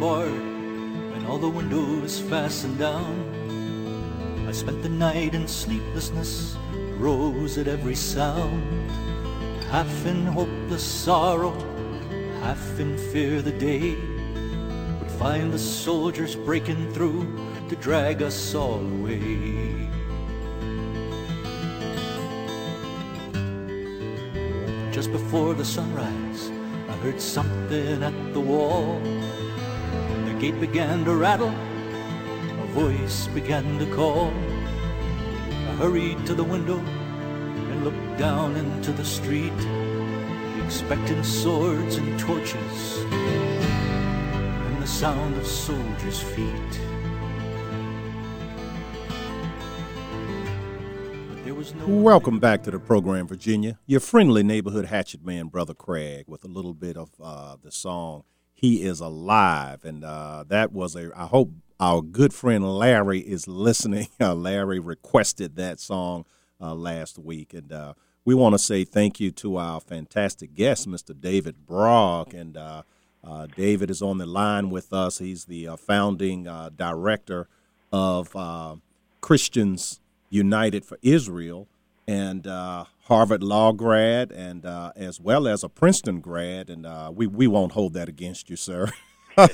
barred, and all the windows fastened down. I spent the night in sleeplessness, rose at every sound, half in hopeless sorrow, half in fear the day would find the soldiers breaking through to drag us all away. Just before the sunrise, I heard something at the wall. Gate began to rattle, a voice began to call. I hurried to the window and looked down into the street, expecting swords and torches and the sound of soldiers' feet. Welcome back to the program, Virginia. Your friendly neighborhood hatchet man, Brother Craig, with a little bit of uh, the song "He Is Alive," and uh, that was a. I hope our good friend Larry is listening. Uh, Larry requested that song uh, last week, and uh, we want to say thank you to our fantastic guest, Mr. David Brog, and uh, David is on the line with us. He's the founding director of Christians United for Israel, and uh, Harvard Law grad, and uh, as well as a Princeton grad. And uh, we we won't hold that against you, sir. I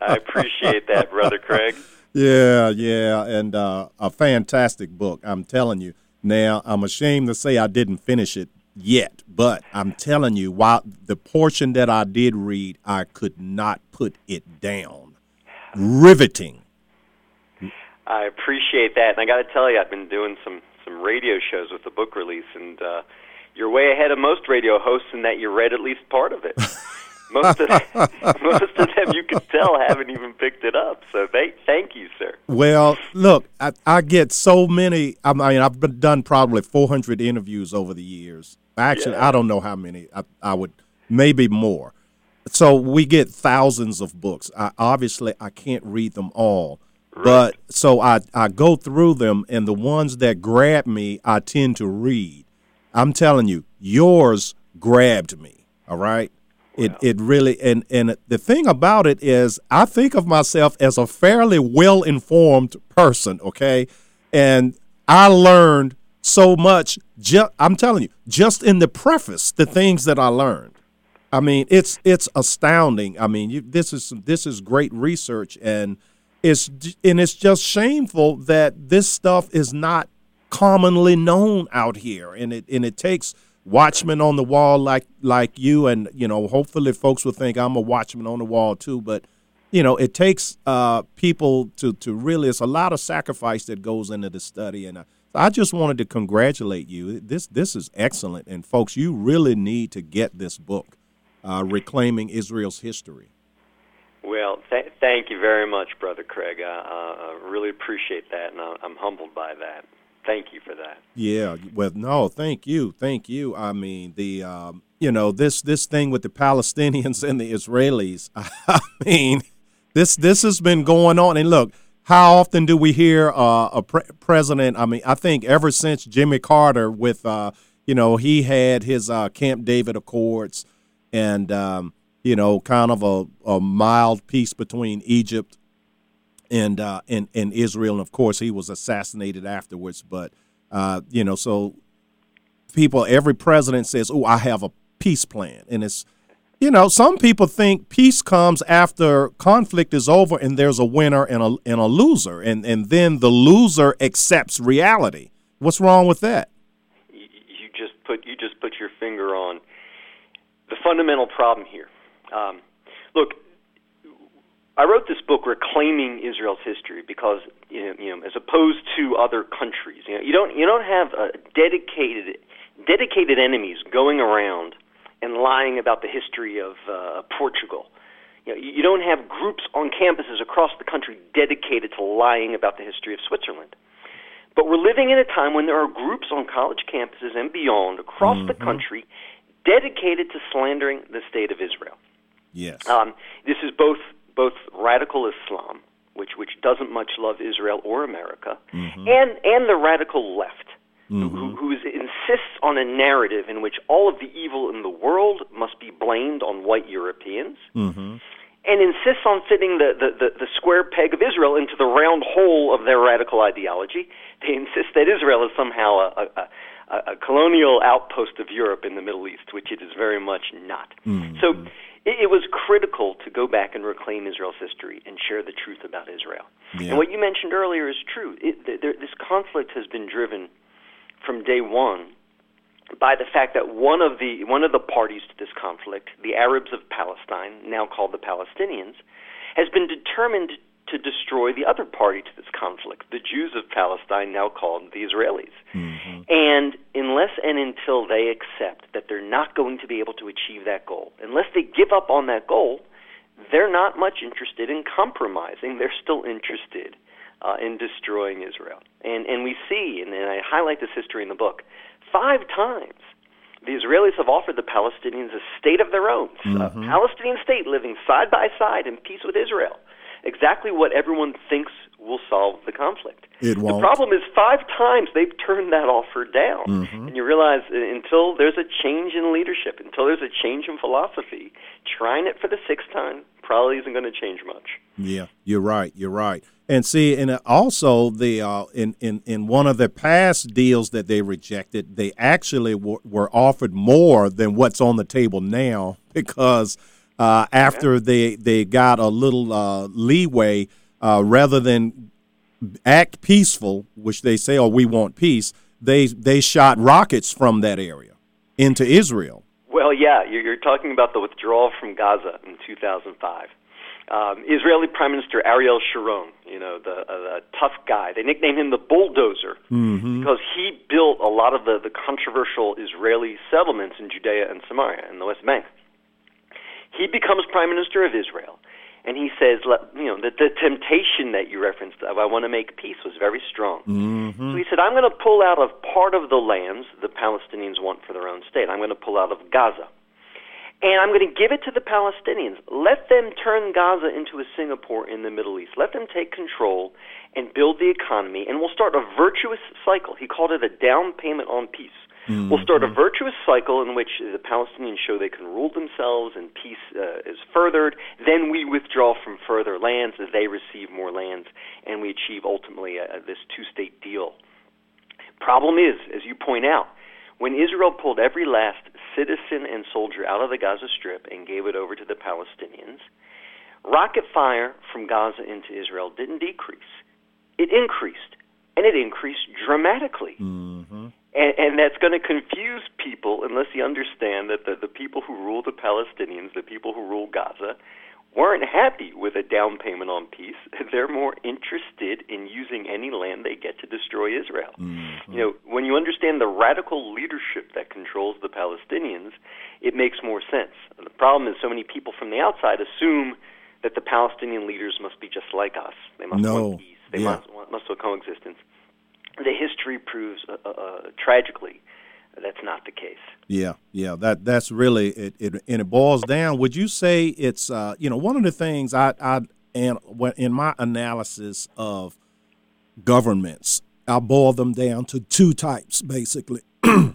appreciate that, brother Craig. Yeah, yeah, and uh, a fantastic book. I'm telling you. Now, I'm ashamed to say I didn't finish it yet, but I'm telling you, while the portion that I did read, I could not put it down. Riveting I appreciate that, and I got to tell you, I've been doing some some radio shows with the book release, and uh, you're way ahead of most radio hosts in that you read at least part of it. most of most of them, you can tell, haven't even picked it up. So they, thank you, sir. Well, look, I, I get so many. I mean, I've been, done probably 400 interviews over the years. Actually, yeah. I don't know how many. I, I would maybe more. So we get thousands of books. I, obviously, I can't read them all but so I, I go through them, and the ones that grab me, I tend to read. I'm telling you, yours grabbed me. All right. It it really and and the thing about it is, I think of myself as a fairly well informed person. Okay, and I learned so much. Just I'm telling you, just in the preface, the things that I learned. I mean, it's it's astounding. I mean, you, this is this is great research and it's and it's just shameful that this stuff is not commonly known out here, and it and it takes watchmen on the wall like like you, and you know, hopefully, folks will think I'm a watchman on the wall too. But you know, it takes uh, people to to really. It's a lot of sacrifice that goes into the study, and I, I just wanted to congratulate you. This this is excellent, and folks, you really need to get this book, uh, reclaiming Israel's history. Well, th- thank you very much, Brother Craig. I, I really appreciate that, and I'm humbled by that. Thank you for that. Yeah, well, no, thank you, thank you. I mean, the um, you know this this thing with the Palestinians and the Israelis. I mean, this this has been going on, and look, how often do we hear uh, a pre- president? I mean, I think ever since Jimmy Carter, with uh, you know, he had his uh, Camp David Accords, and um, you know, kind of a, a mild peace between Egypt and, uh, and and Israel. And of course, he was assassinated afterwards. But uh, you know, so people, every president says, "Oh, I have a peace plan," and it's you know, some people think peace comes after conflict is over and there's a winner and a and a loser, and and then the loser accepts reality. What's wrong with that? You just put you just put your finger on the fundamental problem here. Um, look, I wrote this book reclaiming Israel's history because you know, you know, as opposed to other countries, you know, you don't you don't have uh, dedicated dedicated enemies going around and lying about the history of uh, Portugal. You, know, you don't have groups on campuses across the country dedicated to lying about the history of Switzerland. But we're living in a time when there are groups on college campuses and beyond across mm-hmm. the country dedicated to slandering the state of Israel. Yes. Um, this is both both radical Islam, which which doesn't much love Israel or America, mm-hmm. and and the radical left, mm-hmm. who, who is, insists on a narrative in which all of the evil in the world must be blamed on white Europeans. Mm-hmm. And insists on fitting the, the, the, the square peg of Israel into the round hole of their radical ideology. They insist that Israel is somehow a, a, a, a colonial outpost of Europe in the Middle East, which it is very much not. Mm-hmm. So it, it was critical to go back and reclaim Israel's history and share the truth about Israel. Yeah. And what you mentioned earlier is true. It, th- there, this conflict has been driven from day one by the fact that one of the one of the parties to this conflict, the Arabs of Palestine, now called the Palestinians, has been determined to destroy the other party to this conflict, the Jews of Palestine, now called the Israelis. Mm-hmm. And unless and until they accept that they're not going to be able to achieve that goal, unless they give up on that goal, they're not much interested in compromising. They're still interested uh, in destroying Israel. And and we see, and, and I highlight this history in the book, five times the Israelis have offered the Palestinians a state of their own, a Palestinian state living side by side in peace with Israel. Exactly what everyone thinks will solve the conflict. It The won't. The problem is five times they've turned that offer down. And you realize uh, until there's a change in leadership, until there's a change in philosophy, trying it for the sixth time probably isn't going to change much. Yeah, you're right. You're right. And see, and also the uh, in in in one of the past deals that they rejected, they actually w- were offered more than what's on the table now because uh, after they they got a little uh, leeway, uh, rather than act peaceful, which they say, "Oh, we want peace," they they shot rockets from that area into Israel. Well, yeah, you're, you're talking about the withdrawal from Gaza in 2005. Um, Israeli Prime Minister Ariel Sharon, you know, the, uh, the tough guy. They nicknamed him the bulldozer because he built a lot of the, the controversial Israeli settlements in Judea and Samaria in the West Bank. He becomes Prime Minister of Israel, and he says, you know, that the temptation that you referenced of I want to make peace was very strong. Mm-hmm. So he said, I'm going to pull out of part of the lands the Palestinians want for their own state. I'm going to pull out of Gaza. And I'm going to give it to the Palestinians. Let them turn Gaza into a Singapore in the Middle East. Let them take control and build the economy, and we'll start a virtuous cycle. He called it a down payment on peace. We'll start a virtuous cycle in which the Palestinians show they can rule themselves and peace uh, is furthered. Then we withdraw from further lands as they receive more lands, and we achieve ultimately uh, this two state deal. Problem is, as you point out, when Israel pulled every last citizen and soldier out of the Gaza Strip and gave it over to the Palestinians, rocket fire from Gaza into Israel didn't decrease. It increased, and it increased dramatically. And, and that's going to confuse people unless you understand that the, the people who rule the Palestinians, the people who rule Gaza, weren't happy with a down payment on peace. They're more interested in using any land they get to destroy Israel. Mm-hmm. You know, when you understand the radical leadership that controls the Palestinians, it makes more sense. The problem is so many people from the outside assume that the Palestinian leaders must be just like us. They must No. want peace. They Yeah. must want, must want coexistence. The history proves uh, uh, tragically that's not the case. Yeah, yeah, that that's really it, it. And it boils down. Would you say it's uh, you know one of the things I I and in my analysis of governments, I boil them down to two types basically.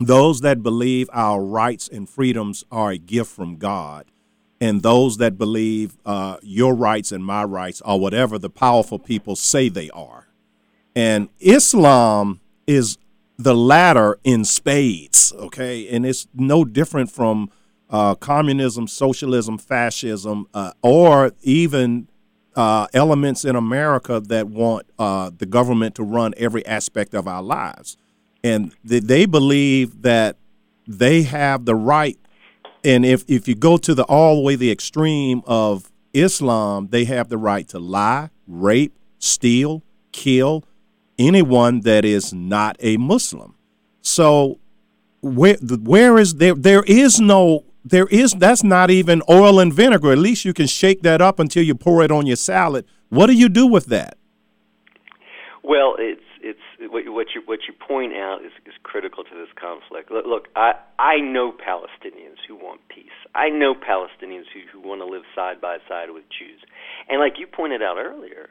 those that believe our rights and freedoms are a gift from God, and those that believe uh, your rights and my rights are whatever the powerful people say they are. And Islam is the latter in spades, okay? And it's no different from uh, communism, socialism, fascism, uh, or even uh, elements in America that want uh, the government to run every aspect of our lives. And th- they believe that they have the right. And if, if you go to the all the way the extreme of Islam, they have the right to lie, rape, steal, kill anyone that is not a Muslim. So where where is there there is no there is that's not even oil and vinegar. At least you can shake that up until you pour it on your salad. What do you do with that? Well, it's it's what you what you, what you point out is, is critical to this conflict. Look, look, I I know Palestinians who want peace. I know Palestinians who who want to live side by side with Jews, and like you pointed out earlier,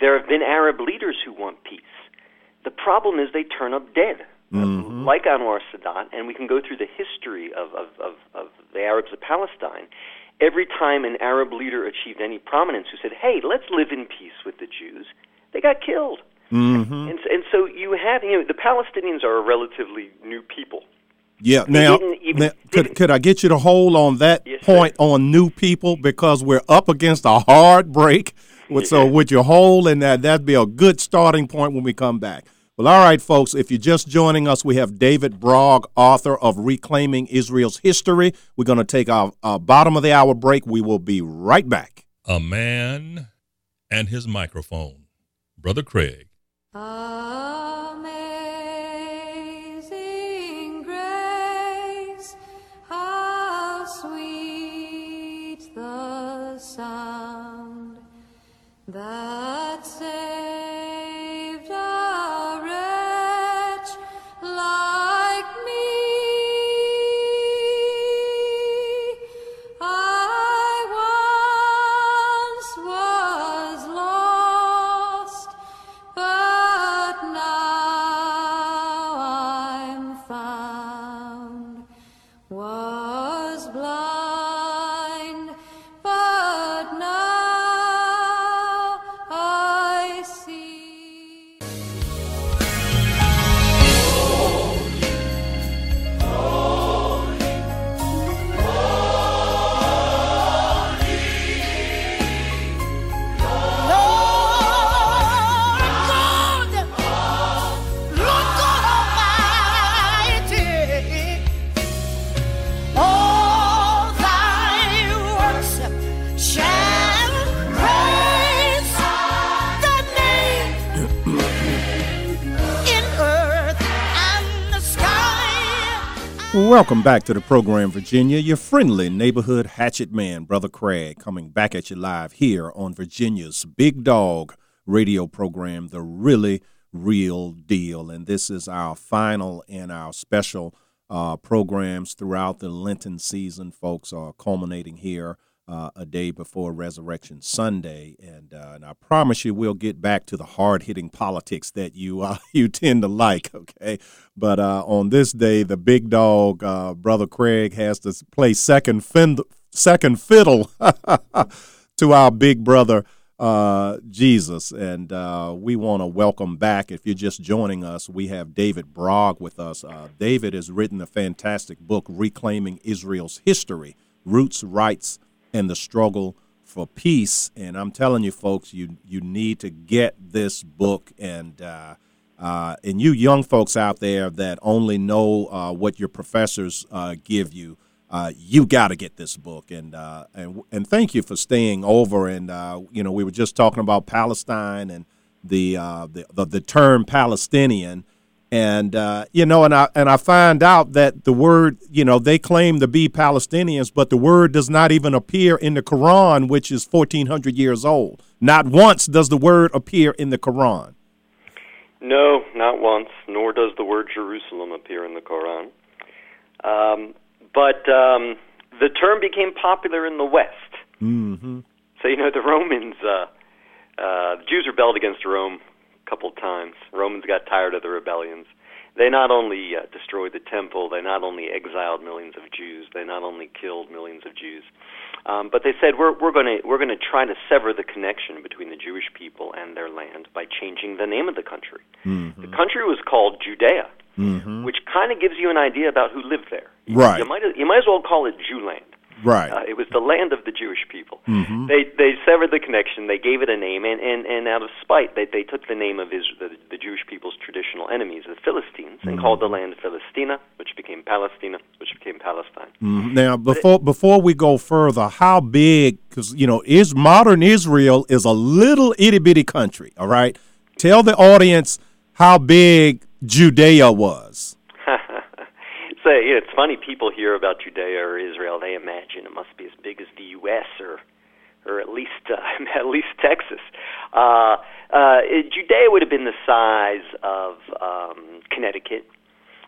there have been Arab leaders who want peace. The problem is they turn up dead mm-hmm. like Anwar Sadat, and we can go through the history of, of, of, of the Arabs of Palestine. Every time an Arab leader achieved any prominence who said, hey, let's live in peace with the Jews, they got killed. Mm-hmm. And, and so you have, you know, the Palestinians are a relatively new people. Yeah. Now, now could, could I get you to hold on that yes, point sir. on new people because we're up against a hard break. So with your hole and that that'd be a good starting point when we come back. Well, all right, folks. If you're just joining us, we have David Brog, author of Reclaiming Israel's History. We're going to take our, our bottom of the hour break. We will be right back. A man and his microphone, Brother Craig. Amazing that Welcome back to the program, Virginia. Your friendly neighborhood hatchet man, Brother Craig, coming back at you live here on Virginia's Big Dog radio program, The Really Real Deal. And this is our final and our special uh, programs throughout the Lenten season. Folks are culminating here uh, a day before Resurrection Sunday, and, uh, and I promise you we'll get back to the hard hitting politics that you uh, you tend to like. Okay, but uh, on this day, the big dog, uh, brother Craig, has to play second fin- second fiddle to our big brother uh, Jesus, and we want to welcome back. If you're just joining us, we have David Brog with us. David has written a fantastic book, Reclaiming Israel's History: Roots, Rights, and the Struggle for Peace. And I'm telling you, folks, you you need to get this book and. Uh, uh, and you young folks out there that only know uh, what your professors uh, give you, uh, you got to get this book. And uh, and and thank you for staying over. And you know, we were just talking about Palestine and the the, the the term Palestinian. And you know, and I and I find out that the word, you know, they claim to be Palestinians, but the word does not even appear in the Quran, which is fourteen hundred years old. Not once does the word appear in the Quran. No, not once, nor does the word Jerusalem appear in the Quran. Um, but um, the term became popular in the West. Mm-hmm. So, you know, the Romans, uh, uh, the Jews rebelled against Rome a couple times. Romans got tired of the rebellions. They not only uh, destroyed the temple, they not only exiled millions of Jews, they not only killed millions of Jews, um, but they said we're we're going to we're going to try to sever the connection between the Jewish people and their land by changing the name of the country. Mm-hmm. The country was called Judea, Mm-hmm. which kind of gives you an idea about who lived there. You- Right. You might you might as well call it Jewland. Right. Uh, it was the land of the Jewish people. Mhm. They they severed the connection. They gave it a name, and and, and out of spite, they they took the name of Israel, the, the Jewish people's traditional enemies, the Philistines, and called the land Philistina, which became Palestina, which became Palestine. Mhm. Now, before before we go further, how big? Because you know, is modern Israel is a little itty bitty country. All right, tell the audience how big Judea was. So you know, it's funny. People hear about Judea or Israel, they imagine it must be as big as the U.S. or or at least uh, at least Texas. Uh, uh, it, Judea would have been the size of um, Connecticut.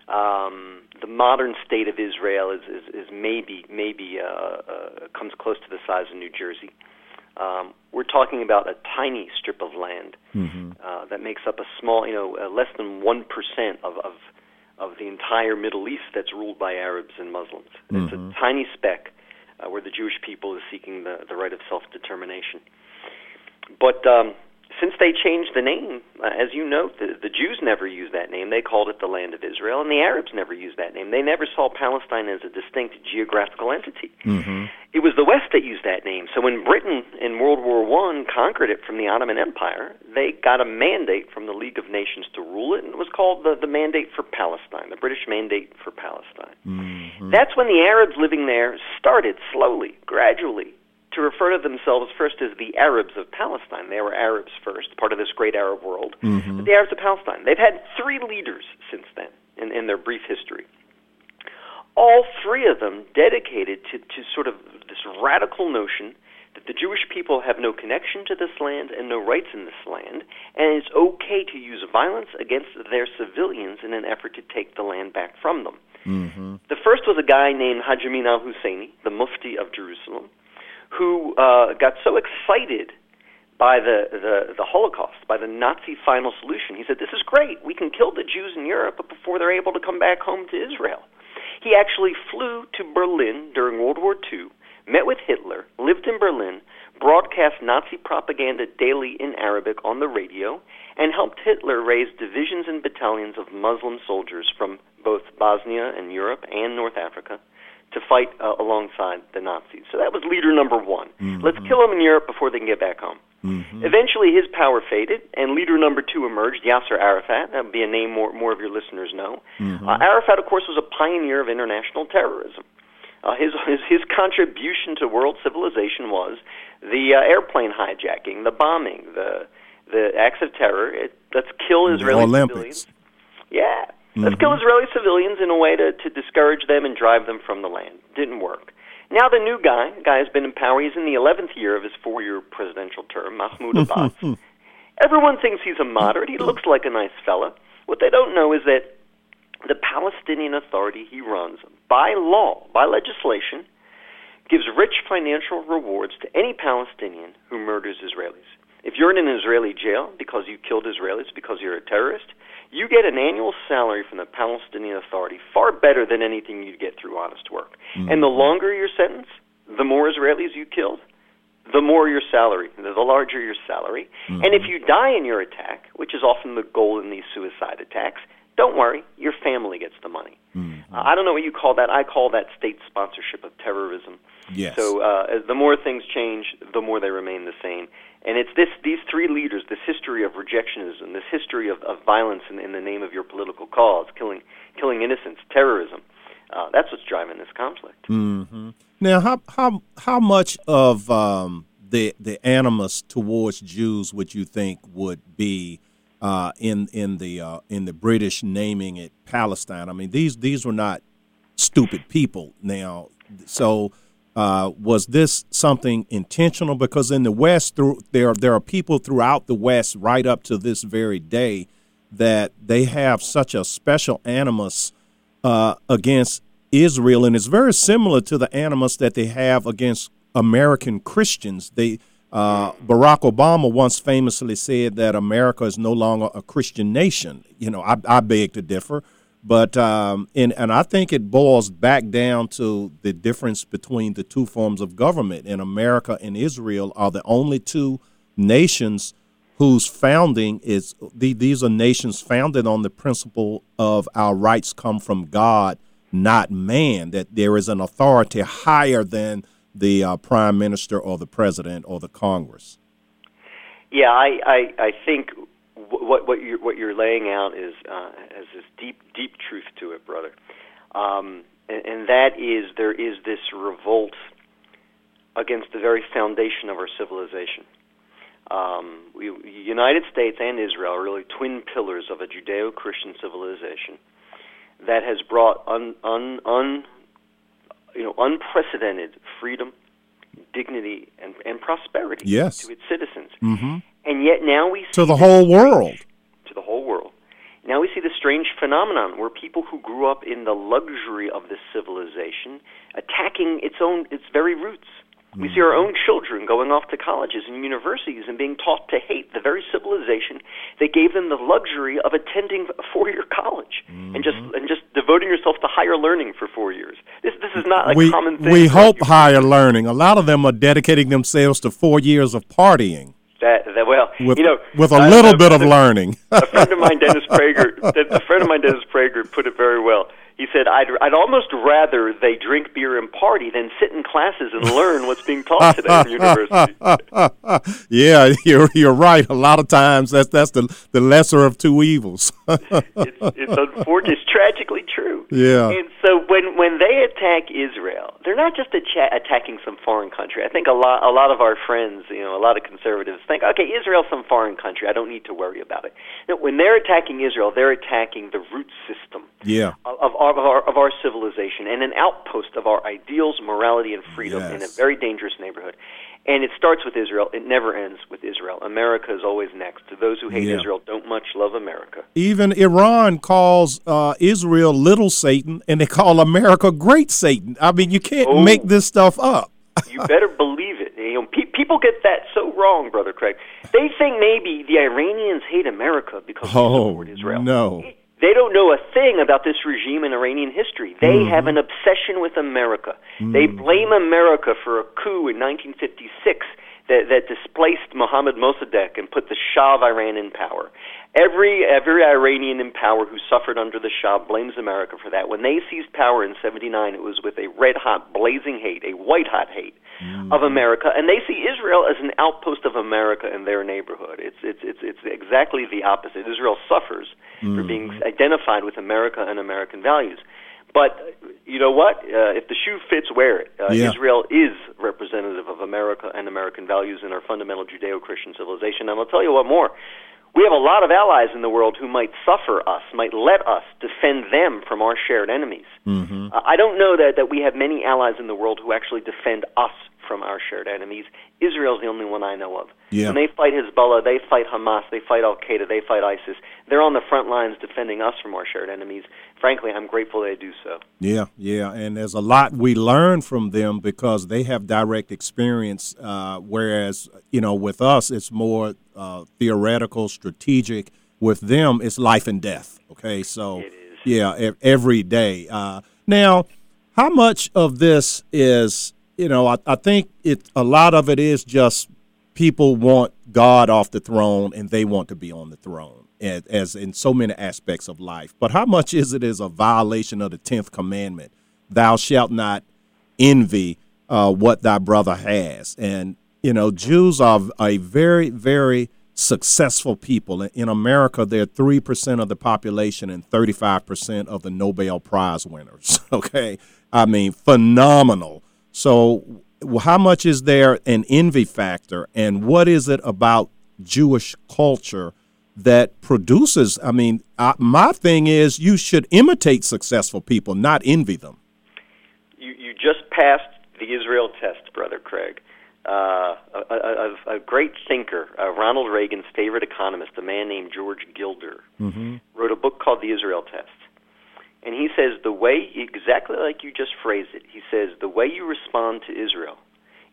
Um, the modern state of Israel is is, is maybe maybe uh, uh, comes close to the size of New Jersey. Um, we're talking about a tiny strip of land Mm-hmm. uh, that makes up a small, you know, uh, less than one percent of, of of the entire Middle East that's ruled by Arabs and Muslims. It's a tiny speck uh, where the Jewish people is seeking the, the right of self determination. But um, since they changed the name, uh, as you note, the, the Jews never used that name. They called it the Land of Israel, and the Arabs never used that name. They never saw Palestine as a distinct geographical entity. It was the West that used that name. So when Britain in World War One conquered it from the Ottoman Empire, they got a mandate from the League of Nations to rule it, and it was called the, the Mandate for Palestine, the British Mandate for Palestine. That's when the Arabs living there started slowly, gradually, to refer to themselves first as the Arabs of Palestine. They were Arabs first, part of this great Arab world. Mm-hmm. But the Arabs of Palestine. They've had three leaders since then in, in their brief history. All three of them dedicated to, to sort of this radical notion that the Jewish people have no connection to this land and no rights in this land, and it's okay to use violence against their civilians in an effort to take the land back from them. Mm-hmm. The first was a guy named Haj Amin al Husseini, the Mufti of Jerusalem, who uh, got so excited by the, the, the Holocaust, by the Nazi final solution. He said, This is great. We can kill the Jews in Europe before they're able to come back home to Israel. He actually flew to Berlin during World War II, met with Hitler, lived in Berlin, broadcast Nazi propaganda daily in Arabic on the radio, and helped Hitler raise divisions and battalions of Muslim soldiers from both Bosnia and Europe and North Africa to fight uh, alongside the Nazis. So that was leader number one. Let's kill them in Europe before they can get back home. Eventually, his power faded, and leader number two emerged, Yasser Arafat. That would be a name more, more of your listeners know. Uh, Arafat, of course, was a pioneer of international terrorism. Uh, his, his his contribution to world civilization was the uh, airplane hijacking, the bombing, the the acts of terror. It, let's kill Israeli Olympics. civilians. Yeah, let's mm-hmm. kill Israeli civilians in a way to to discourage them and drive them from the land. Didn't work. Now the new guy, the guy has been in power. He's in the 11th year of his four-year presidential term, Mahmoud Abbas. Everyone thinks he's a moderate. He mm-hmm. looks like a nice fella. What they don't know is that the Palestinian Authority he runs, by law, by legislation, gives rich financial rewards to any Palestinian who murders Israelis. If you're in an Israeli jail because you killed Israelis because you're a terrorist, you get an annual salary from the Palestinian Authority far better than anything you'd get through honest work. And the longer your sentence, the more Israelis you killed, the more your salary, the larger your salary. And if you die in your attack, which is often the goal in these suicide attacks, don't worry, your family gets the money. Uh, I don't know what you call that. I call that state sponsorship of terrorism. Yes. So uh, the more things change, the more they remain the same. And it's this these three leaders, this history of rejectionism, this history of, of violence in, in the name of your political cause, killing killing innocents, terrorism. Uh, that's what's driving this conflict. Now, how how how much of um, the the animus towards Jews would you think would be uh, in in the uh, in the British naming it Palestine? I mean, these these were not stupid people. Now, so uh, was this something intentional? Because in the West, through there there are people throughout the West, right up to this very day, that they have such a special animus uh, against Israel, and it's very similar to the animus that they have against American Christians. They uh, Barack Obama once famously said that America is no longer a Christian nation. You know, I, I beg to differ, but um, and and I think it boils back down to the difference between the two forms of government. And America and Israel are the only two nations whose founding is the, these are nations founded on the principle of our rights come from God, not man. That there is an authority higher than the uh, prime minister or the president or the Congress. Yeah, I I, I think what what you're what you're laying out is uh, has this deep deep truth to it, brother, um, and, and that is there is this revolt against the very foundation of our civilization. Um, we, United States and Israel are really twin pillars of a Judeo-Christian civilization that has brought un, un, un, you know, unprecedented freedom, dignity, and, and prosperity Yes. to its citizens. Mm-hmm. And yet now we see To the whole world. To the whole world. Now we see the strange phenomenon where people who grew up in the luxury of this civilization attacking its own its very roots. We see our own children going off to colleges and universities and being taught to hate the very civilization that gave them the luxury of attending a four-year college and just mm-hmm. and just devoting yourself to higher learning for four years. This this is not a we common thing. we hope you- higher learning. A lot of them are dedicating themselves to four years of partying that, that well, with you know, with a little uh, bit of uh, learning. a friend of mine, Dennis Prager, a friend of mine, Dennis Prager, put it very well. He said, "I'd I'd almost rather they drink beer and party than sit in classes and learn what's being taught today at the university." yeah, you're you're right. A lot of times that's that's the the lesser of two evils. It's, it's unfortunate. It's tragically true. Yeah. And so when when they attack Israel, they're not just acha- attacking some foreign country. I think a lot a lot of our friends, you know, a lot of conservatives think, okay, Israel's some foreign country. I don't need to worry about it. No, when they're attacking Israel, they're attacking the root system yeah, of, of, our, of, our, of our civilization and an outpost of our ideals, morality, and freedom in a very dangerous neighborhood. And it starts with Israel. It never ends with Israel. America is always next. To those who hate Yeah. Israel, don't much love America. even Iran calls uh, Israel little Satan, and they call America great Satan. I mean, you can't Oh. make this stuff up. You better believe it. You know, pe- people get that so wrong, brother Craig. They think maybe the Iranians hate America because Oh support Israel. no! They don't know a thing about this regime in Iranian history. They Mm-hmm. have an obsession with America. They blame America for a coup in 1956 that, that displaced Mohammad Mossadegh and put the Shah of Iran in power. Every every Iranian in power who suffered under the Shah blames America for that. When they seized power in '79, it was with a red hot, blazing hate, a white hot hate of America, and they see Israel as an outpost of America in their neighborhood. It's it's it's it's exactly the opposite. Israel suffers for being identified with America and American values. But you know what? Uh, if the shoe fits, wear it. Uh, Yeah. Israel is representative of America and American values in our fundamental Judeo-Christian civilization. And I'll tell you what more. We have a lot of allies in the world who might suffer us, might let us defend them from our shared enemies. Mm-hmm. Uh, I don't know that, that we have many allies in the world who actually defend us from our shared enemies. Israel's the only one I know of. Yeah. When they fight Hezbollah, they fight Hamas, they fight Al Qaeda, they fight ISIS. They're on the front lines defending us from our shared enemies. Frankly, I'm grateful they do so. Yeah, yeah, and there's a lot we learn from them because they have direct experience. Uh, whereas, you know, with us, it's more uh, theoretical, strategic. With them, it's life and death. Okay, so yeah, every day. Uh, now, how much of this is, you know, I, I think it a lot of it is just people want God off the throne and they want to be on the throne, as, as in so many aspects of life. But how much is it is a violation of the tenth commandment? Thou shalt not envy uh, what thy brother has. And you know, Jews are a very, very successful people. In America, they're three percent of the population and thirty-five percent of the Nobel Prize winners. Okay, I mean, phenomenal. So, how much is there an envy factor, and what is it about Jewish culture that produces? I mean, uh, my thing is you should imitate successful people, not envy them. You, you just passed the Israel test, Brother Craig. Uh, a, a, a great thinker, uh, Ronald Reagan's favorite economist, a man named George Gilder, wrote a book called The Israel Test. And he says the way, exactly like you just phrased it, he says the way you respond to Israel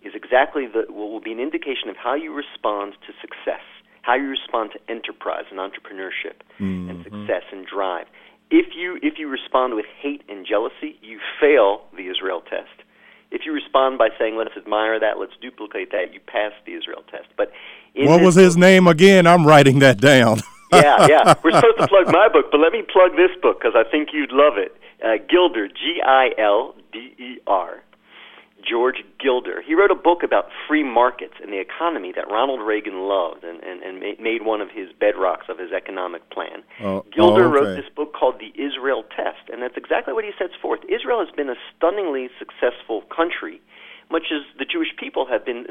is exactly the, what will be an indication of how you respond to success, how you respond to enterprise and entrepreneurship and mm-hmm. success and drive. If you, if you respond with hate and jealousy, you fail the Israel test. If you respond by saying, let's admire that, let's duplicate that, you pass the Israel test. But What this was his name again? I'm writing that down. yeah, yeah. We're supposed to plug my book, but let me plug this book because I think you'd love it. Uh, Gilder, G I L D E R. George Gilder. He wrote a book about free markets and the economy that Ronald Reagan loved and, and, and made one of his bedrocks of his economic plan. Oh, Gilder oh, wrote this book called The Israel Test, and that's exactly what he sets forth. Israel has been a stunningly successful country, much as the Jewish people have been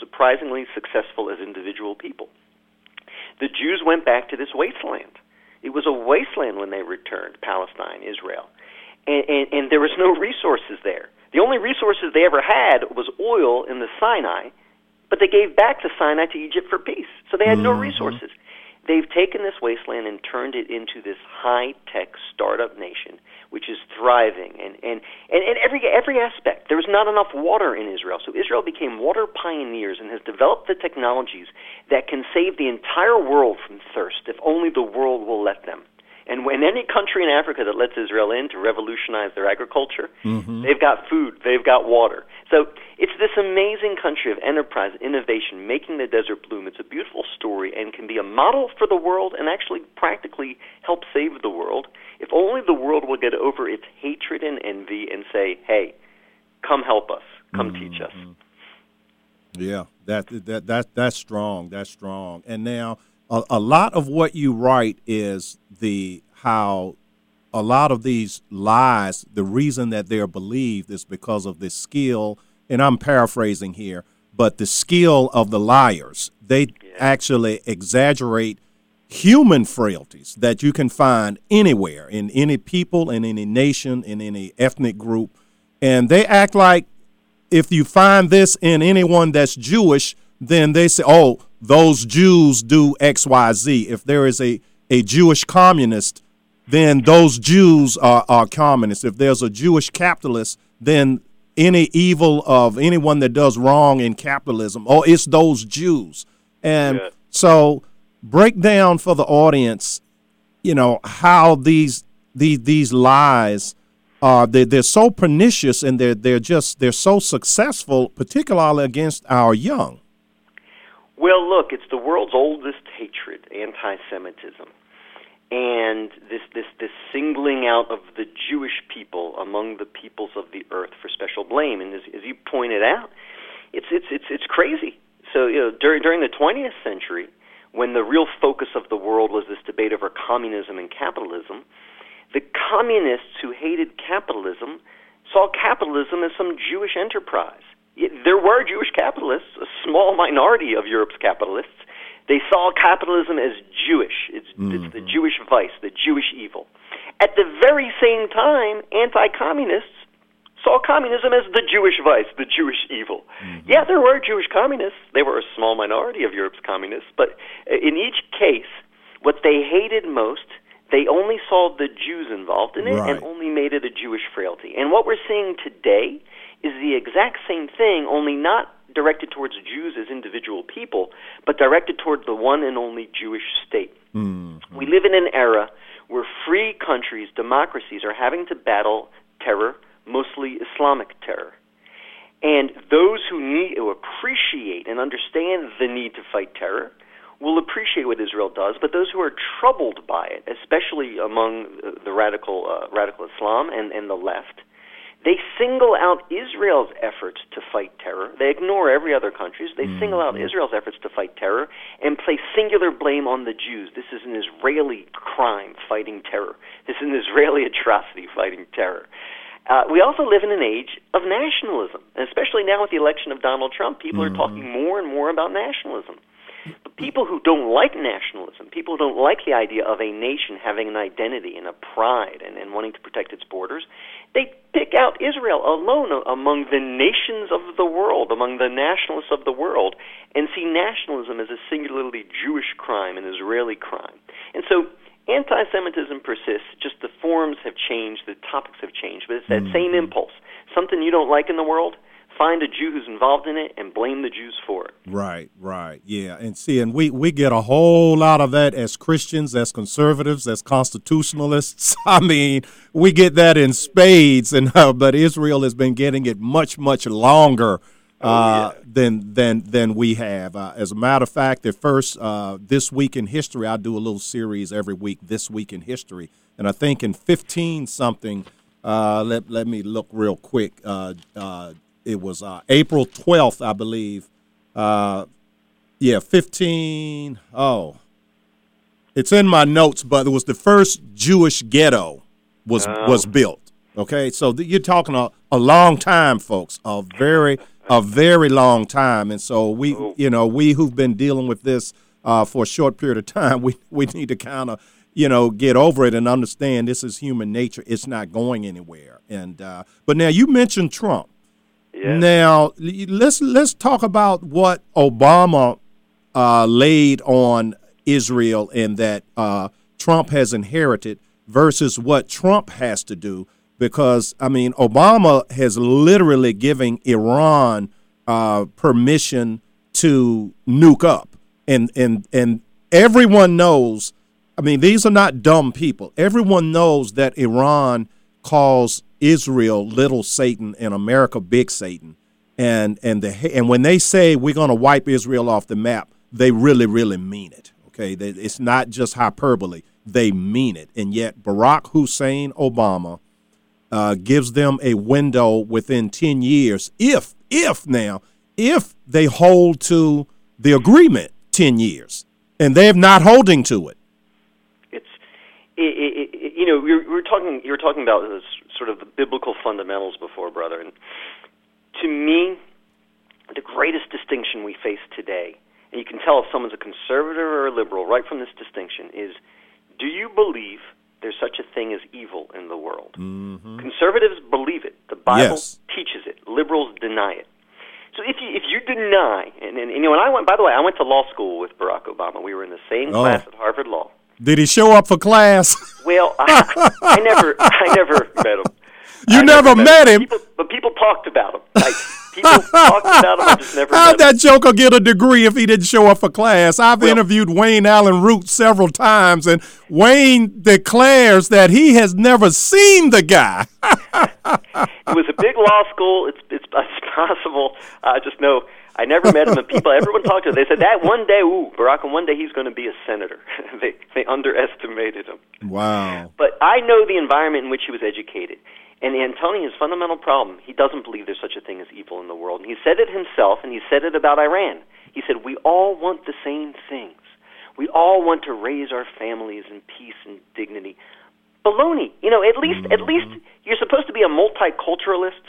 surprisingly successful as individual people the Jews went back to this wasteland. It was a wasteland when they returned, Palestine, Israel. And, and, and there was no resources there. The only resources they ever had was oil in the Sinai, but they gave back the Sinai to Egypt for peace. So they had no mm-hmm. resources. They've taken this wasteland and turned it into this high tech startup nation which is thriving, and, and, and, and every, every aspect. There was not enough water in Israel, so Israel became water pioneers and has developed the technologies that can save the entire world from thirst if only the world will let them. And when any country in Africa that lets Israel in to revolutionize their agriculture, mm-hmm. they've got food, they've got water. So it's this amazing country of enterprise, innovation, making the desert bloom. It's a beautiful story and can be a model for the world and actually practically help save the world. If only the world will get over its hatred and envy and say, hey, come help us, come mm-hmm. teach us. Yeah, that that that that's strong. That's strong. And now a, a lot of what you write is the how a lot of these lies. The reason that they're believed is because of the skill. And I'm paraphrasing here, but the skill of the liars. They actually exaggerate human frailties that you can find anywhere in any people, in any nation, in any ethnic group, and they act like if you find this in anyone that's Jewish, then they say, oh, those Jews do X, Y, Z. If there is a, a Jewish communist, then those Jews are, are communists. If there's a Jewish capitalist, then any evil of anyone that does wrong in capitalism, oh, it's those Jews. And Yeah. so break down for the audience, you know, how these these these lies uh, they they're so pernicious and they're they're just they're so successful, particularly against our young. Well, look, it's the world's oldest hatred, anti-Semitism, and this this this singling out of the Jewish people among the peoples of the earth for special blame. And as, as you pointed out, it's it's it's it's crazy. So you know, during during the 20th century, when the real focus of the world was this debate over communism and capitalism, the communists who hated capitalism saw capitalism as some Jewish enterprise. There were Jewish capitalists, a small minority of Europe's capitalists. They saw capitalism as Jewish. It's, it's the Jewish vice, the Jewish evil. At the very same time, anti communists saw communism as the Jewish vice, the Jewish evil. Yeah, there were Jewish communists. They were a small minority of Europe's communists. But uh, in each case, what they hated most, they only saw the Jews involved in it Right. and only made it a Jewish frailty. And what we're seeing today is the exact same thing, only not directed towards Jews as individual people, but directed toward the one and only Jewish state. We live in an era where free countries, democracies, are having to battle terror, mostly Islamic terror. And those who need who appreciate and understand the need to fight terror will appreciate what Israel does, but those who are troubled by it, especially among uh, the radical uh, radical Islam and, and the left, they single out Israel's efforts to fight terror. They ignore every other country's. They single out Israel's efforts to fight terror and place singular blame on the Jews. This is an Israeli crime fighting terror. This is an Israeli atrocity fighting terror. Uh, we also live in an age of nationalism, and especially now with the election of Donald Trump, people are talking more and more about nationalism. But people who don't like nationalism, people who don't like the idea of a nation having an identity and a pride and, and wanting to protect its borders, they pick out Israel alone among the nations of the world, among the nationalists of the world, and see nationalism as a singularly Jewish crime, an Israeli crime. And so anti Semitism persists, just the forms have changed, the topics have changed, but it's that hmm. same impulse. Something you don't like in the world, find a Jew who's involved in it and blame the Jews for it. Right, right, yeah, and see, and we we get a whole lot of that as Christians, as conservatives, as constitutionalists. I mean, we get that in spades, and uh, but Israel has been getting it much much longer. Uh, than than than we have. Uh, as a matter of fact, at first, uh, this week in history, I do a little series every week. This week in history, and I think in fifteen something. Uh, let let me look real quick. It was uh, April twelfth, I believe. Uh, yeah, 15. Oh, it's in my notes, but it was the first Jewish ghetto was was built. Okay, so th- you're talking a, a long time, folks, a very a very long time, and so we, you know, we who've been dealing with this uh, for a short period of time, we we need to kind of you know get over it and understand this is human nature. It's not going anywhere. And uh, but now you mentioned Trump. Now let's let's talk about what Obama uh, laid on Israel and that uh, Trump has inherited versus what Trump has to do. Because I mean, Obama has literally giving Iran uh, permission to nuke up, and and and everyone knows. I mean, these are not dumb people. Everyone knows that Iran calls Israel little Satan and America big Satan. And and the and when they say we're going to wipe Israel off the map, they really really mean it. Okay, they, it's not just hyperbole. They mean it. And yet Barack Hussein Obama uh, gives them a window within 10 years if if now if they hold to the agreement 10 years and they're not holding to it it's it, it, it, you know we were, we were talking you were talking about this sort of the biblical fundamentals before brother and to me the greatest distinction we face today and you can tell if someone's a conservative or a liberal right from this distinction is do you believe there's such a thing as evil in the world? Mm-hmm. conservatives believe it. The bible Yes. teaches it. Liberals deny it. So if you if you deny and, and, and you know and I went by the way I went to law school with Barack Obama. We were in the same Oh. class at Harvard Law did he show up for class well, I, I never, I never met him. You I never met him? People, but people talked about him. Like people talked about him. I just never How'd met him. that joker get a degree if he didn't show up for class? I've Well- interviewed Wayne Allyn Root several times, and Wayne declares that he has never seen the guy. It was a big law school. It's it's, it's possible. I just know I never met him. And people, everyone talked to him. They said that one day, ooh, Barack, and one day he's going to be a senator. they they underestimated him. Wow. But I know the environment in which he was educated. And Antony, his fundamental problem, he doesn't believe there's such a thing as evil in the world. And he said it himself, and he said it about Iran. He said, We all want the same things. We all want to raise our families in peace and dignity. Baloney. You know, at least at mm-hmm. least you're supposed to be a multiculturalist,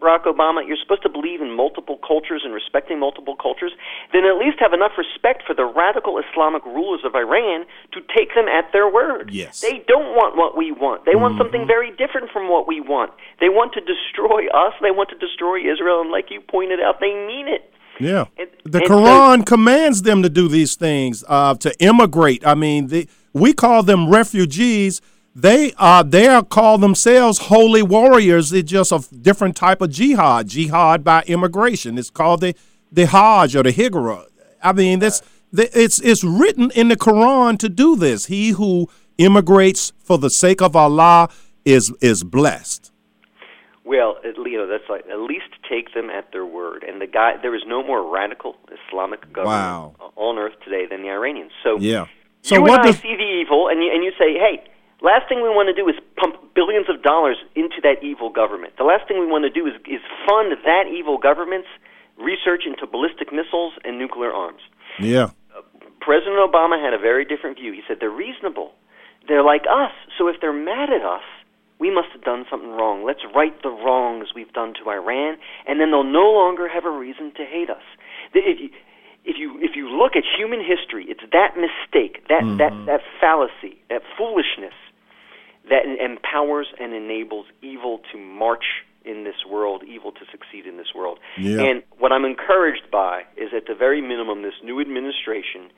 Barack Obama. You're supposed to believe in multiple cultures and respecting multiple cultures. Then at least have enough respect for the radical Islamic rulers of Iran to take them at their word. Yes. They don't want what we want. They want something very different from what we want. They want to destroy us. They want to destroy Israel. And like you pointed out, they mean it. Yeah. And- The and so- Quran commands them to do these things, uh, to immigrate. I mean, the, we call them refugees. They uh, they are called themselves holy warriors. It's just a different type of jihad. Jihad by immigration. It's called the the Hajj or the Hijra. I mean, this the, it's it's written in the Quran to do this. He who immigrates for the sake of Allah is is blessed. Well, know, that's like at least take them at their word. And the guy, there is no more radical Islamic government Wow. on earth today than the Iranians. So Yeah. So you what and I does see the evil, and you, and you say, hey, last thing we want to do is pump billions of dollars into that evil government. The last thing we want to do is, is fund that evil government's research into ballistic missiles and nuclear arms. yeah uh, President Obama had a very different view. He said they're reasonable. They're like us. So if they're mad at us, we must have done something wrong. Let's right the wrongs we've done to Iran, and then they'll no longer have a reason to hate us. If you if you if you look at human history, it's that mistake, that that mm-hmm. that fallacy, that foolishness that empowers and enables evil to march in this world, evil to succeed in this world. Yeah. And what I'm encouraged by is at the very minimum, this new administration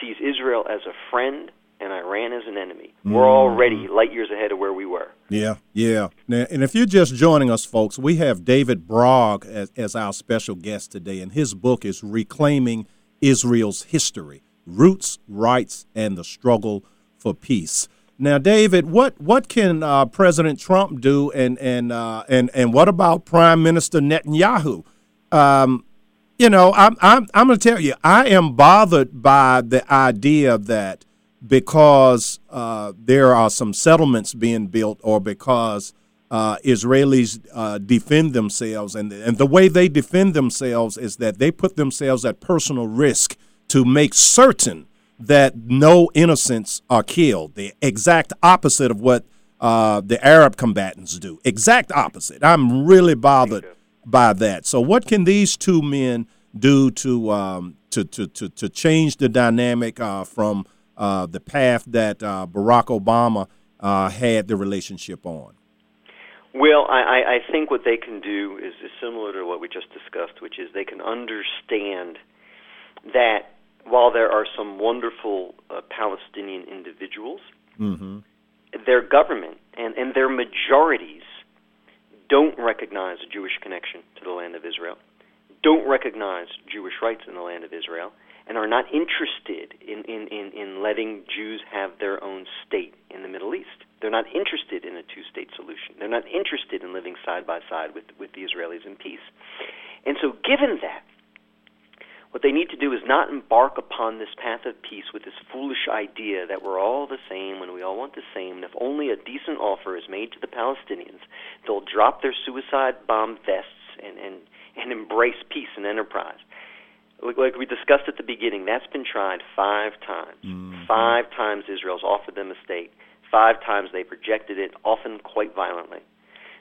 sees Israel as a friend and Iran as an enemy. We're mm-hmm. already light years ahead of where we were. Yeah, yeah. Now, and if you're just joining us, folks, we have David Brog as, as our special guest today, and his book is Reclaiming Israel's History Roots, Rights, and the Struggle for Peace. Now, David, what, what can uh, President Trump do, and, and, uh, and, and what about Prime Minister Netanyahu? Um, you know, I'm, I'm, I'm going to tell you, I am bothered by the idea that because uh, there are some settlements being built or because uh, Israelis uh, defend themselves, and, and the way they defend themselves is that they put themselves at personal risk to make certain that no innocents are killed. The exact opposite of what uh, the Arab combatants do. Exact opposite. I'm really bothered by that. So, what can these two men do to um, to, to, to to change the dynamic uh, from uh, the path that uh, Barack Obama uh, had the relationship on? Well, I, I- I think what they can do is, is similar to what we just discussed, which is they can understand that while there are some wonderful uh, Palestinian individuals, Mm-hmm. their government and, and their majorities don't recognize a Jewish connection to the land of Israel, don't recognize Jewish rights in the land of Israel, and are not interested in, in, in, in letting Jews have their own state in the Middle East. They're not interested in a two state solution. They're not interested in living side by side with, with the Israelis in peace. And so, given that, what they need to do is not embark upon this path of peace with this foolish idea that we're all the same and we all want the same, and if only a decent offer is made to the Palestinians, they'll drop their suicide bomb vests and, and, and embrace peace and enterprise. Like, like we discussed at the beginning, that's been tried five times. Mm-hmm. Five times Israel's offered them a state. Five times they've rejected it, often quite violently.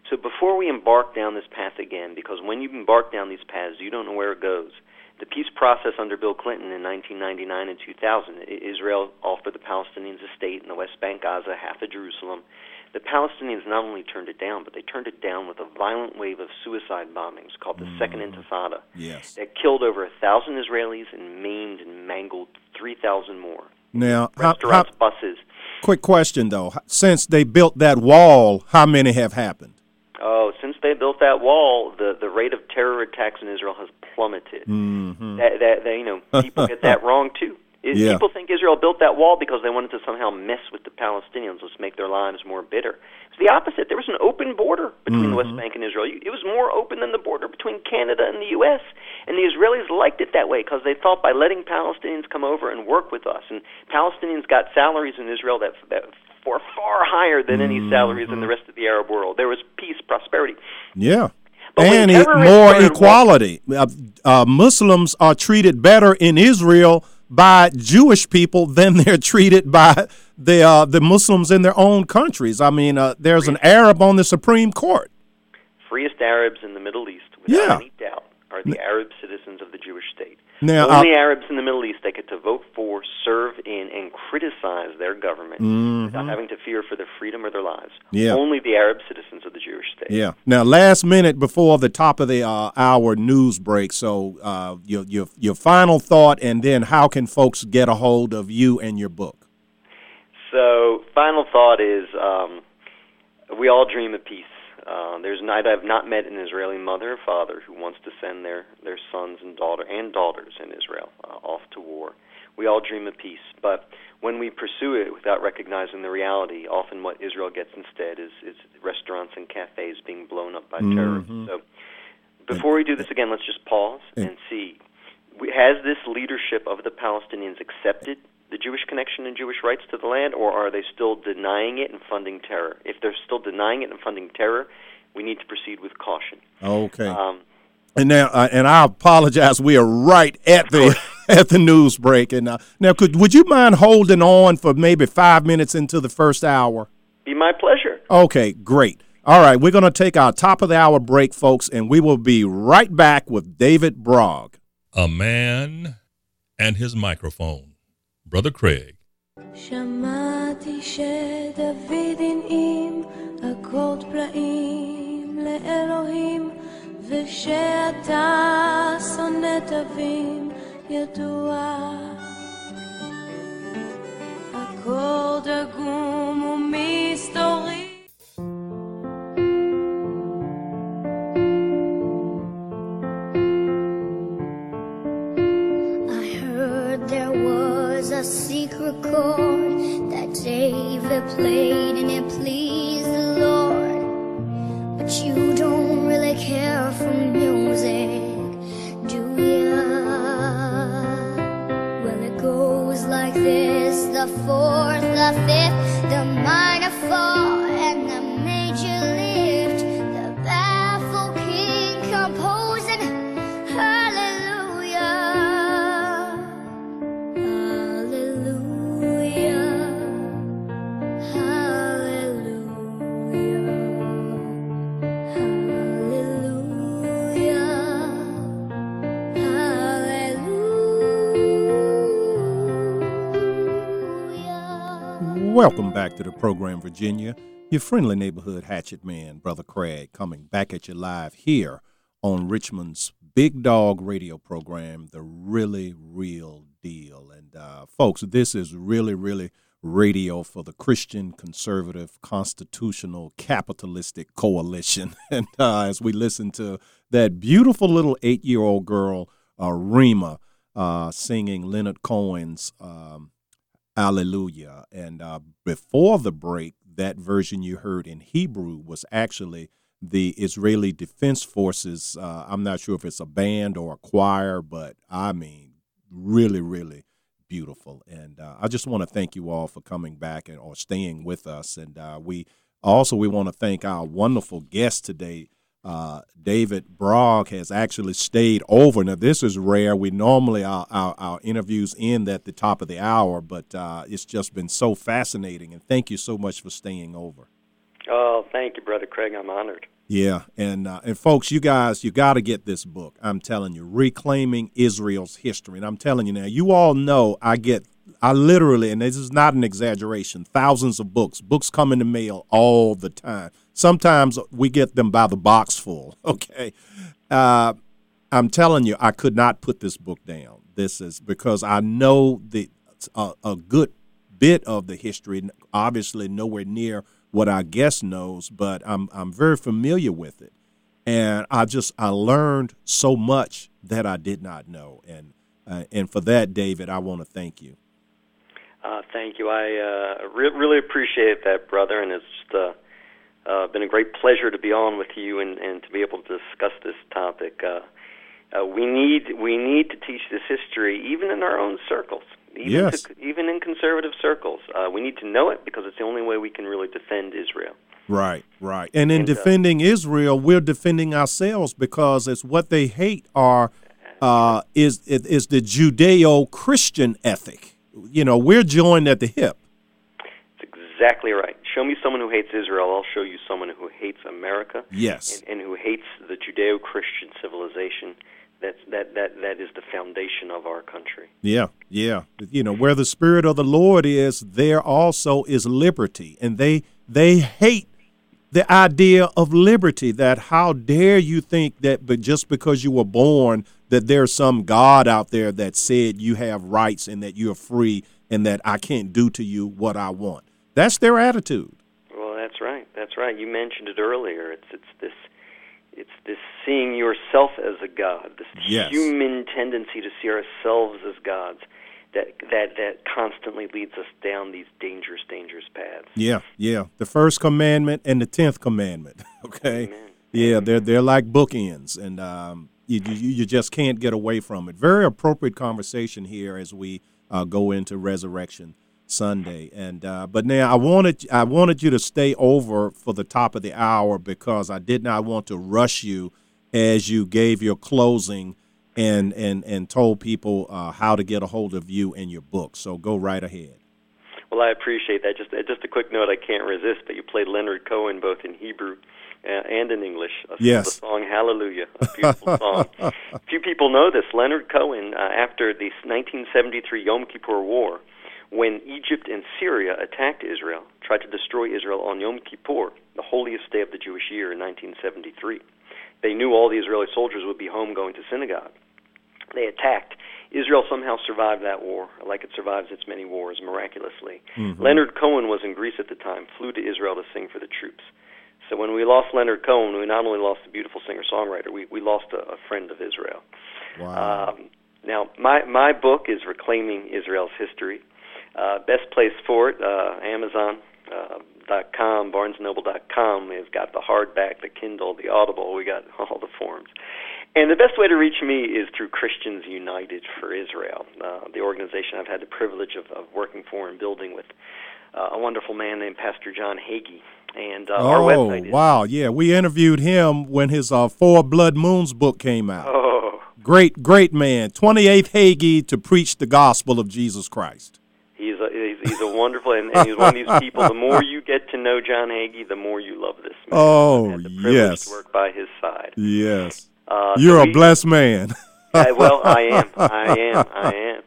So before we embark down this path again, because when you embark down these paths, you don't know where it goes. The peace process under Bill Clinton in 1999 and 2000, Israel offered the Palestinians a state in the West Bank, Gaza, half of Jerusalem. The Palestinians not only turned it down, but they turned it down with a violent wave of suicide bombings called the mm. Second Intifada Yes. that killed over a thousand Israelis and maimed and mangled 3,000 more. Now, how, how, Restaurants, buses. quick question though. Since they built that wall, how many have happened? Oh, since they built that wall, the the rate of terror attacks in Israel has plummeted. Mm-hmm. That, that, that you know, people get that wrong too. Is Yeah. People think Israel built that wall because they wanted to somehow mess with the Palestinians, let's make their lives more bitter. It's the opposite. There was an open border between the West Bank and Israel. It was more open than the border between Canada and the U.S. And the Israelis liked it that way because they thought by letting Palestinians come over and work with us, and Palestinians got salaries in Israel that that were far higher than any salaries in the rest of the Arab world. There was peace, prosperity. Yeah. But and terrorists more equality. Uh, uh, Muslims are treated better in Israel by Jewish people than they're treated by the uh, the Muslims in their own countries. I mean, uh, there's an Arab on the Supreme Court. freest Arabs in the Middle East, without Yeah. any doubt, are the Arab citizens of the Jewish state. Now, Only uh, Arabs in the Middle East they get to vote for, serve in, and criticize their government without having to fear for their freedom or their lives. Mm-hmm. Yeah. Only the Arab citizens of the Jewish state. Yeah. Now, last minute before the top of the uh, hour news break. So, uh, your your your final thought, and then how can folks get a hold of you and your book? So, final thought is um, we all dream of peace. Uh, there's not, I've not met an Israeli mother or father who wants to send their, their sons and daughter and daughters in Israel uh, off to war. We all dream of peace, but when we pursue it without recognizing the reality, often what Israel gets instead is, is restaurants and cafes being blown up by terrorists. So, before we do this again, let's just pause and see: has this leadership of the Palestinians accepted the Jewish connection and Jewish rights to the land, or are they still denying it and funding terror? If they're still denying it and funding terror, we need to proceed with caution. Okay. Um, And now, uh, and I apologize. We are right at the at the news break, and uh, now, could would you mind holding on for maybe five minutes into the first hour? be my pleasure. Okay, great. All right, we're going to take our top of the hour break, folks, and we will be right back with David Brog. A man and his microphone. Brother Craig. שמעתי שדוד הנעים אקורד פלאים לאלוהים ושאתה שונא תווים ידוע אקורד עגום David to the program, Virginia. Your friendly neighborhood hatchet man, Brother Craig, coming back at you live here on Richmond's Big Dog radio program, The Really Real Deal. And uh, folks, this is really, really radio for the Christian Conservative Constitutional Capitalistic Coalition. And uh, as we listen to that beautiful little eight year old girl, uh, Rima, uh, singing Leonard Cohen's um, Alleluia. And uh, before the break, that version you heard in Hebrew was actually the Israeli Defense Forces. Uh, I'm not sure if it's a band or a choir, but I mean, really, really beautiful. And uh, I just want to thank you all for coming back and or staying with us. And uh, we also we want to thank our wonderful guest today. Uh, David Brog has actually stayed over. Now, this is rare. We normally, our, our, our interviews end at the top of the hour, but uh, it's just been so fascinating. And thank you so much for staying over. Oh, thank you, Brother Craig. I'm honored. Yeah, and uh, and folks, you guys, you got to get this book. I'm telling you, reclaiming Israel's history. And I'm telling you now, you all know I get, I literally, and this is not an exaggeration, thousands of books. Books come in the mail all the time. Sometimes we get them by the box full. Okay, uh, I'm telling you, I could not put this book down. This is because I know the uh, a good bit of the history, obviously nowhere near what our guest knows, but I'm I'm very familiar with it, and I just I learned so much that I did not know, and uh, and for that, David, I want to thank you. Uh, thank you. I uh, re- really appreciate that, brother, and it's just, uh, uh, been a great pleasure to be on with you and, and to be able to discuss this topic. Uh, uh, we need we need to teach this history even in our own circles even yes. to, even in conservative circles. Uh, we need to know it because it's the only way we can really defend Israel. Right, right. And in And, uh, defending Israel, we're defending ourselves because it's what they hate are uh, is is the Judeo-Christian ethic. You know, we're joined at the hip. Exactly right. Show me someone who hates Israel, I'll show you someone who hates America Yes. and, and who hates the Judeo-Christian civilization. That's that that that is the foundation of our country. Yeah, yeah. You know, where the spirit of the Lord is, there also is liberty. And they they hate the idea of liberty that how dare you think that but just because you were born that there's some God out there that said you have rights and that you're free and that I can't do to you what I want. That's their attitude. Well, that's right. That's right. You mentioned it earlier. It's it's this it's this seeing yourself as a god, this Yes. human tendency to see ourselves as gods that that that constantly leads us down these dangerous, dangerous paths. Yeah, yeah. The first commandment and the tenth commandment. Okay. Amen. Yeah, they're they're like bookends, and um, you, you you just can't get away from it. Very appropriate conversation here as we uh, go into Resurrection Sunday. And uh, but now I wanted I wanted you to stay over for the top of the hour because I did not want to rush you as you gave your closing and and and told people uh, how to get a hold of you and your book. So go right ahead. Well, I appreciate that. Just just a quick note, I can't resist, that you played Leonard Cohen both in Hebrew uh, and in English. Yes. The song Hallelujah, a beautiful song. Few people know this. Leonard Cohen, uh, after the 1973 Yom Kippur War, when Egypt and Syria attacked Israel, tried to destroy Israel on Yom Kippur, the holiest day of the Jewish year in 1973. They knew all the Israeli soldiers would be home going to synagogue. They attacked. Israel somehow survived that war, like it survives its many wars, miraculously. Leonard Cohen was in Greece at the time, flew to Israel to sing for the troops. So when we lost Leonard Cohen, we not only lost a beautiful singer-songwriter, we, we lost a, a friend of Israel. Wow. Um, now, my my book is reclaiming Israel's history. Uh, best place for it, uh, Amazon. Uh, dot com, BarnesNoble.com. We've got the hardback, the Kindle, the Audible. We got all the forms. And the best way to reach me is through Christians United for Israel, uh, the organization I've had the privilege of, of working for and building with uh, a wonderful man named Pastor John Hagee. And uh, our oh, website is wow. Yeah, we interviewed him when his uh, Four Blood Moons book came out. oh, Great, great man. 28th Hagee to preach the gospel of Jesus Christ. He's a he's, a wonderful and, and he's one of these people. The more you get to know John Hagee, the more you love this man. Oh, I yes. to work by his side. Yes. Uh, You're a we- blessed man. Uh, well, I am. I am. I am.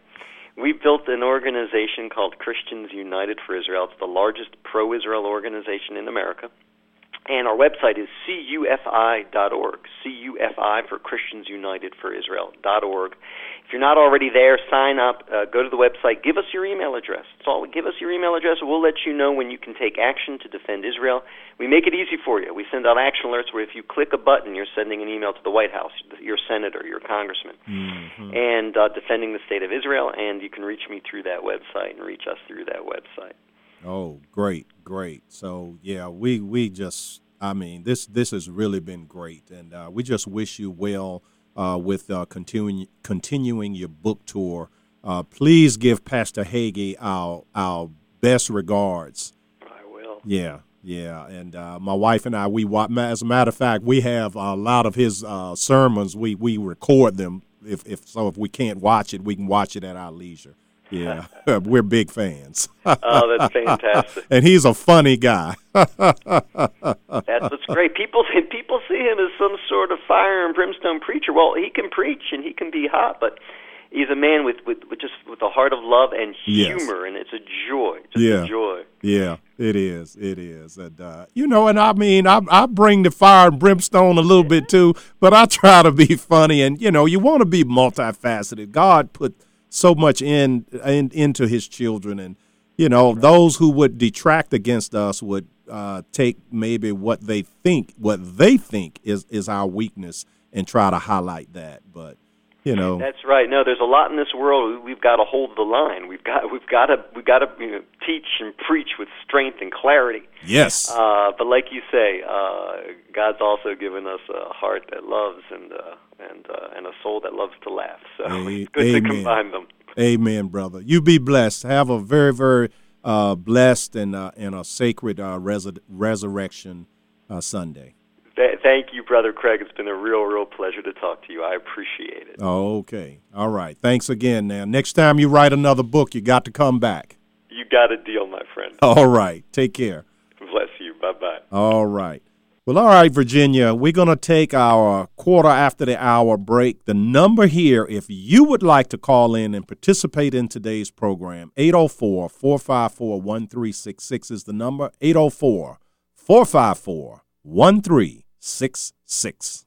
We built an organization called Christians United for Israel. It's the largest pro-Israel organization in America. And our website is cufi.org. CUFI for Christians United for Israel.org. If you're not already there, sign up. Uh, go to the website. Give us your email address. That's all. Give us your email address. We'll let you know when you can take action to defend Israel. We make it easy for you. We send out action alerts where if you click a button, you're sending an email to the White House, your senator, your congressman, Mm-hmm. and uh, defending the state of Israel. And you can reach me through that website and reach us through that website. Oh, great, great. So yeah, we we just I mean this this has really been great, and uh, we just wish you well uh, with uh, continuing continuing your book tour. Uh, please give Pastor Hagee our our best regards. I will. Yeah, yeah, and uh, my wife and I we as a matter of fact we have a lot of his uh, sermons. We we record them. If if so, if we can't watch it, we can watch it at our leisure. Yeah, we're big fans. Oh, that's fantastic. and he's a funny guy. That's what's great. People people see him as some sort of fire and brimstone preacher. Well, he can preach and he can be hot, but he's a man with with, with just with a heart of love and Yes. humor, and it's a joy. Just Yeah. a joy. yeah, it is. It is. And uh, you know, and I mean, I I bring the fire and brimstone a little bit too, but I try to be funny. And you know, you want to be multifaceted. God put so much in, in into His children, and you know, those who would detract against us would uh, take maybe what they think what they think is is our weakness and try to highlight that. But you know, That's right. No, there's a lot in this world. We've got to hold the line. We've got we've got to we've got to you know, teach and preach with strength and clarity. yes, Uh, but like you say, uh, God's also given us a heart that loves and uh, and uh, and a soul that loves to laugh. So A- it's good to amen. combine them. Amen, brother. You be blessed. Have a very, very uh, blessed and uh, and a sacred uh, resur- resurrection uh, Sunday. Th- thank you, brother Craig. It's been a real, real pleasure to talk to you. I appreciate it. Okay. All right. Thanks again. Now, next time you write another book, you got to come back. You got a deal, my friend. All right. Take care. Bless you. Bye bye. All right. Well, all right, Virginia, we're going to take our quarter after the hour break. The number here, if you would like to call in and participate in today's program, 804 454 1366 is the number, 804 454 1366.